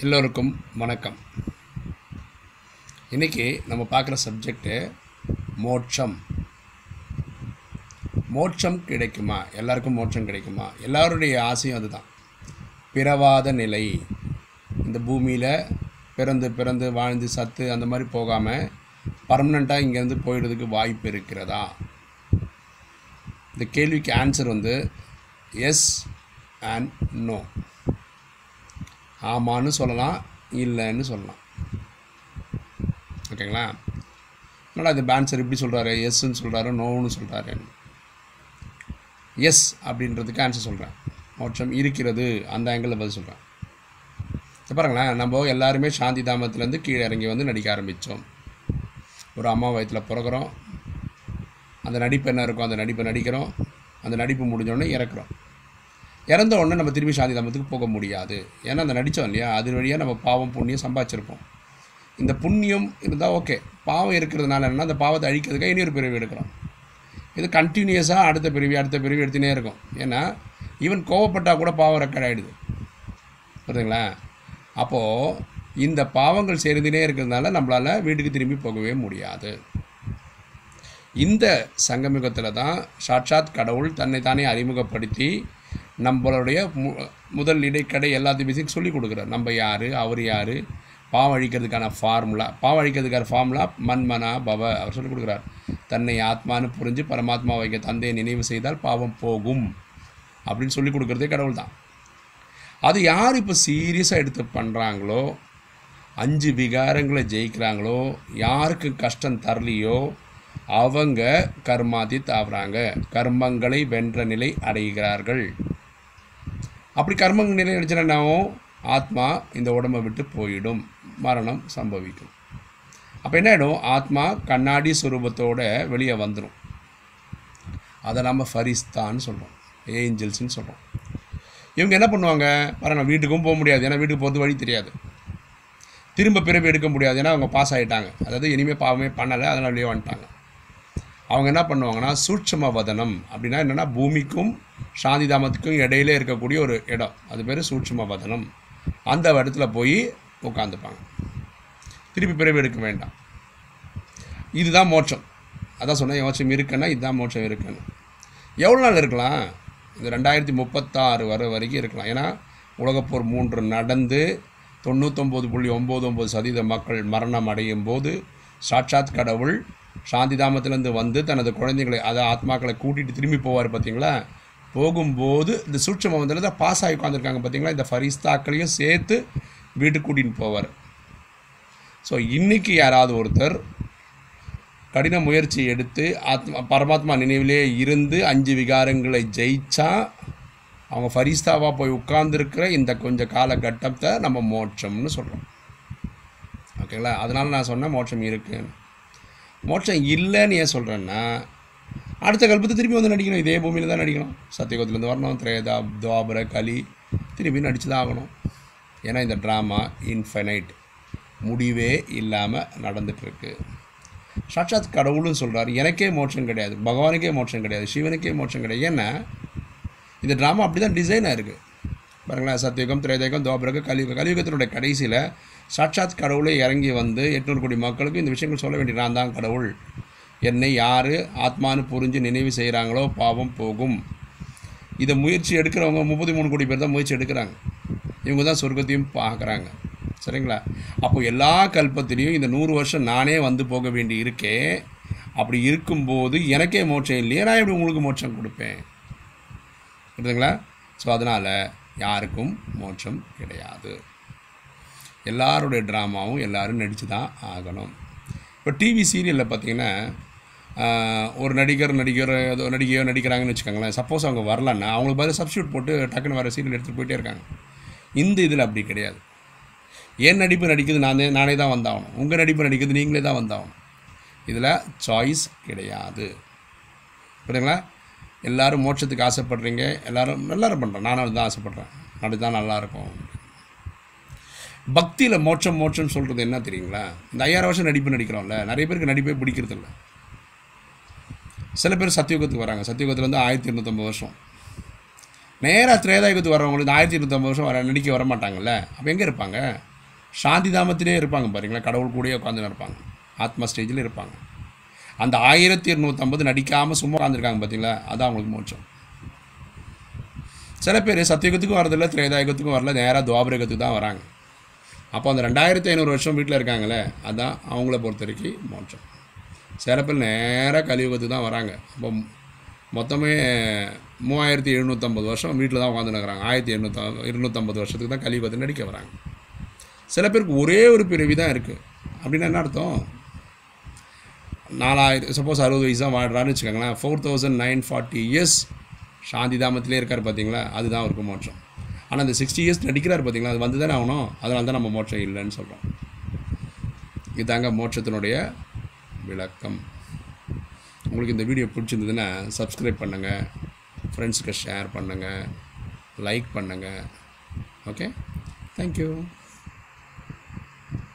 எல்லோருக்கும் வணக்கம். இன்றைக்கி நம்ம பார்க்குற சப்ஜெக்டு மோட்சம். மோட்சம் கிடைக்குமா? எல்லாருக்கும் மோட்சம் கிடைக்குமா? எல்லாருடைய ஆசையும் அதுதான். பிறவாத நிலை. இந்த பூமியில் பிறந்து பிறந்து வாழ்ந்து சத்து அந்த மாதிரி போகாமல் பர்மனெண்ட்டாக இங்கேருந்து போயிடுறதுக்கு வாய்ப்பு இருக்கிறதா? இந்த கேள்விக்கு ஆன்சர் வந்து எஸ் அண்ட் நோ ஆமான்னு சொல்லலாம் இல்லைன்னு சொல்லலாம். ஓகேங்களா? என்னடா இது ஆன்சர் இப்படி சொல்கிறாரு எஸ்ன்னு சொல்கிறாரு நோன்னு சொல்கிறாரு எஸ் அப்படின்றதுக்கு ஆன்சர் சொல்கிறேன் மோட்சம் இருக்கிறது அந்த ஆங்கிளில் பதில் சொல்கிறேன் பாருங்களேன் நம்ம எல்லாருமே சாந்தி தாமத்துலேருந்து கீழே இறங்கி வந்து நடிக்க ஆரம்பித்தோம் ஒரு அம்மா வயத்தில் பிறகுறோம் அந்த நடிப்பு என்ன இருக்கும்? அந்த நடிப்பை நடிக்கிறோம். அந்த நடிப்பு முடிஞ்சோடனே இறக்குறோம். இறந்த உடனே நம்ம திரும்பி சாந்தி தாமத்துக்கு போக முடியாது. ஏன்னா அந்த நடித்தோம் இல்லையா? அது வழியாக நம்ம பாவம் புண்ணியம் சம்பாதிச்சிருப்போம். இந்த புண்ணியம் இருந்தால் ஓகே. பாவம் இருக்கிறதுனால என்னன்னா அந்த பாவத்தை அழிக்கிறதுக்காக இனி ஒரு பிறவி எடுக்கிறோம். இது கண்டினியூஸாக அடுத்த பிறவி அடுத்த பிறவி எடுத்துனே இருக்கும். ஏன்னா ஈவன் கோவப்பட்டால் கூட பாவம் ரெக்கார்ட் ஆகிடுது புரியுதுங்களா? அப்போது இந்த பாவங்கள் சேர்ந்துனே இருக்கிறதுனால நம்மளால் வீட்டுக்கு திரும்பி போகவே முடியாது. இந்த சங்கமிகத்தில் தான் சாட்சாத் கடவுள் தன்னை தானே அறிமுகப்படுத்தி நம்மளுடைய மு முதல் இடைக்கடை எல்லாத்தையும் பேசி சொல்லிக் கொடுக்குறார். நம்ம யார்? அவர் யார்? பாவம் அழிக்கிறதுக்கான ஃபார்முலா பாவம் அழிக்கிறதுக்கான ஃபார்முலா மன்மனா பவ அவர் சொல்லிக் கொடுக்குறார். தன்னை ஆத்மான்னு புரிஞ்சு பரமாத்மா வைக்க தந்தையை நினைவு செய்தால் பாவம் போகும் அப்படின்னு சொல்லிக் கொடுக்குறதே கடவுள் தான் அது யார் இப்போ சீரியஸாக எடுத்து பண்ணுறாங்களோ அஞ்சு விகாரங்களை ஜெயிக்கிறாங்களோ யாருக்கு கஷ்டம் தரலையோ அவங்க கர்மாதி தாவுறாங்க கர்மங்களை வென்ற நிலை அடைகிறார்கள். அப்படி கர்ம நிலை அடைச்சுன்னா ஆத்மா இந்த உடம்பை விட்டு போயிடும். மரணம் சம்பவிக்கும். அப்போ என்ன ஆகிடும் ஆத்மா கண்ணாடி சுரூபத்தோட வெளியே வந்துடும் அதை நம்ம ஃபரிஸ்தான்னு சொல்கிறோம் ஏஞ்சல்ஸ்னு சொல்கிறோம் இவங்க என்ன பண்ணுவாங்க? பாருங்கள் வீட்டுக்கும் போக முடியாது. ஏன்னா வீட்டுக்கு போகிறது வழி தெரியாது. திரும்ப பிறவி எடுக்க முடியாது. ஏன்னா அவங்க பாஸ் ஆகிட்டாங்க அதாவது இனிமேல் பாவமே பண்ணலை. அதனால் வெளியே வந்துட்டாங்க. அவங்க என்ன பண்ணுவாங்கன்னா சூட்சம வதனம். அப்படின்னா என்னென்னா பூமிக்கும் சாந்தி தாமத்துக்கும் இடையிலே இருக்கக்கூடிய ஒரு இடம். அது பேர் சூட்சம வதனம். அந்த இடத்துல போய் உட்காந்துப்பாங்க திருப்பி பிறவி எடுக்க வேண்டாம். இதுதான் மோட்சம். அதான் சொன்னேன் மோட்சம் இருக்குன்னா இதுதான் மோட்சம் இருக்குன்னு. எவ்வளோ நாள் இருக்கலாம்? இந்த ரெண்டாயிரத்தி முப்பத்தாறு வர வரைக்கும் இருக்கலாம். ஏன்னா உலகப்போர் மூன்று நடந்து தொண்ணூத்தொம்பது புள்ளி ஒம்பது ஒம்பது சதவீத மக்கள் மரணம் அடையும் போது சாட்சாத் கடவுள் சாந்திதாமத்திலேருந்து வந்து தனது குழந்தைகளை அதை ஆத்மாக்களை கூட்டிகிட்டு திரும்பி போவார் பார்த்தீங்களா போகும்போது இந்த சூட்சம வந்து தான் பாஸ் ஆகி உட்காந்துருக்காங்க பார்த்தீங்களா இந்த ஃபரிஸ்தாக்களையும் சேர்த்து வீட்டுக்கு கூட்டிகிட்டு போவார். ஸோ இன்றைக்கி யாராவது ஒருத்தர் கடின முயற்சி எடுத்து ஆத்மா பரமாத்மா நினைவிலே இருந்து அஞ்சு விகாரங்களை ஜெயிச்சா அவங்க ஃபரிஸ்தாவாக போய் உட்கார்ந்துருக்கிற இந்த கொஞ்சம் காலகட்டத்தை நம்ம மோட்சம்னு சொல்கிறோம் ஓகேங்களா அதனால் நான் சொன்னேன் மோட்சம் இருக்குன்னு. மோட்சம் இல்லைன்னு ஏன் சொல்கிறேன்னா அடுத்த கல்பத்தை திருப்பி வந்து நடிக்கணும். இதே பூமியில் தான் நடிக்கணும். சத்தியகுலத்துலேருந்து வரணும். திரேதா துவாபர கலி திருப்பி நடிச்சு தான் ஆகணும். ஏன்னா இந்த ட்ராமா இன்ஃபைனைட் முடிவே இல்லாமல் நடந்துகிட்ருக்கு சாட்சாத் கடவுளும் சொல்கிறார் எனக்கே மோட்சம் கிடையாது. பகவானுக்கே மோட்சம் கிடையாது. சிவனுக்கே மோட்சம் கிடையாது. ஏன்னா இந்த ட்ராமா அப்படி தான் டிசைனாக இருக்குது பாருங்களேன் சத்தியுகம் திரேதயுகம் துவாபரகம் கலியுகம் கலியுகத்தினுடைய கடைசியில் சாட்சாத் கடவுளை இறங்கி வந்து எட்நூறு கோடி மக்களுக்கு இந்த விஷயங்கள் சொல்ல வேண்டிய நான் தான் கடவுள். என்னை யார் ஆத்மானு புரிஞ்சு நினைவு செய்கிறாங்களோ பாவம் போகும். இதை முயற்சி எடுக்கிறவங்க முப்பத்தி மூணு கோடி பேர் தான் முயற்சி எடுக்கிறாங்க. இவங்க தான் சொர்க்கத்தையும் பார்க்குறாங்க. சரிங்களா? அப்போ எல்லா கல்பத்திலையும் இந்த நூறு வருஷம் நானே வந்து போக வேண்டி இருக்கேன் அப்படி இருக்கும்போது எனக்கே மோட்சம் இல்லையே நான் எப்படி உங்களுக்கு மோட்சம் கொடுப்பேன்? புரியுதுங்களா? ஸோ அதனால் யாருக்கும் மோட்சம் கிடையாது. எல்லாருடைய ட்ராமாவும் எல்லோரும் நடித்து தான் ஆகணும். இப்போ டிவி சீரியலில் பார்த்தீங்கன்னா ஒரு நடிகர் நடிகர் ஏதோ நடிகையோ நடிக்கிறாங்கன்னு வச்சுக்கோங்களேன் சப்போஸ் அவங்க வரலன்னா அவங்களுக்கு பதில் சப்ஸ்டியூட் போட்டு டக்குன்னு வர சீரியல் எடுத்துகிட்டு போயிட்டே இருக்காங்க. இந்த இதில் அப்படி கிடையாது. என் நடிப்பு நடிக்கிறது நானே நானே தான் வந்தாகணும். உங்கள் நடிப்பு நடிக்கிறது நீங்களே தான் வந்தாகணும். இதில் சாய்ஸ் கிடையாது. புரியுதுங்களா? எல்லோரும் மோட்சத்துக்கு ஆசைப்படுறீங்க எல்லோரும் எல்லோரும் பண்ணுறேன் நானும் தான் ஆசைப்பட்றேன். அப்படி தான் நல்லாயிருக்கும். பக்தியில் மோட்சம் மோட்சம்னு சொல்கிறது என்ன தெரியுங்களா? இந்த ஐயாயிரம் வருஷம் நடிப்பு நடிக்கிறோம்ல நிறைய பேருக்கு நடிப்பே பிடிக்கிறதில்ல. சில பேர் சத்தியுகத்துக்கு வராங்க. சத்தியுகத்தில் வந்து ஆயிரத்தி இருநூத்தம்பது வருஷம். நேராக திரேதாயுகத்துக்கு வரவங்களுக்கு ஆயிரத்தி இருநூத்தம்பது வருஷம் வர நடிக்க வர மாட்டாங்கல்ல? அப்போ எங்கே இருப்பாங்க? சாந்தி தாமத்திலே இருப்பாங்க பாருங்களா கடவுள் கூடயே உட்காந்து இருப்பாங்க. ஆத்மா ஸ்டேஜில் இருப்பாங்க. அந்த ஆயிரத்தி இருநூற்றம்பது நடிக்காமல் சும்மா உட்காந்துருக்காங்க பார்த்தீங்களா அதான் அவங்களுக்கு மோட்சம். சில பேர் சத்தியுகத்துக்கும் வரதில்ல திரேதாயுகத்துக்கும் வரல நேராக துவாபரகத்துக்கு தான் வராங்க. அப்போ அந்த ரெண்டாயிரத்தி ஐநூறு வருஷம் வீட்டில் இருக்காங்களே அதான் அவங்கள பொறுத்த வரைக்கும் மோட்சம். சில பேர் நேராக கலியுகத்துக்கு தான் வராங்க. அப்போ மொத்தமே மூவாயிரத்தி எழுநூற்றம்பது வருஷம் வீட்டில் தான் உட்காந்துருக்குறாங்க ஆயிரத்தி எண்ணூற்றி இருநூற்றம்பது வருஷத்துக்கு தான் கலியுகத்தை நடிக்க வராங்க. சில பேருக்கு ஒரே ஒரு பிறவி தான் இருக்குது அப்படின்னா என்ன அர்த்தம்? நாலாயிரம் சப்போஸ் அறுபது வயசு தான் வாழ்கிறான்னு வச்சுக்கோங்களேன். Four thousand nine forty years Shanti தாமத்திலே இருக்கார் பார்த்தீங்களா அதுதான் அவருக்கு மோட்சம். ஆனால் அந்த சிக்ஸ்டி இயர்ஸ் நடிக்கிறார் பார்த்தீங்களா அது வந்து தானே ஆகணும்? அதனால தான் நம்ம மோட்சம் இல்லைன்னு சொல்கிறோம் இதாங்க மோட்சத்தினுடைய விளக்கம். உங்களுக்கு இந்த வீடியோ பிடிச்சிருந்ததுன்னா சப்ஸ்கிரைப் பண்ணுங்கள் ஃப்ரெண்ட்ஸுக்கு ஷேர் பண்ணுங்கள் லைக் பண்ணுங்கள் ஓகே தேங்க்யூ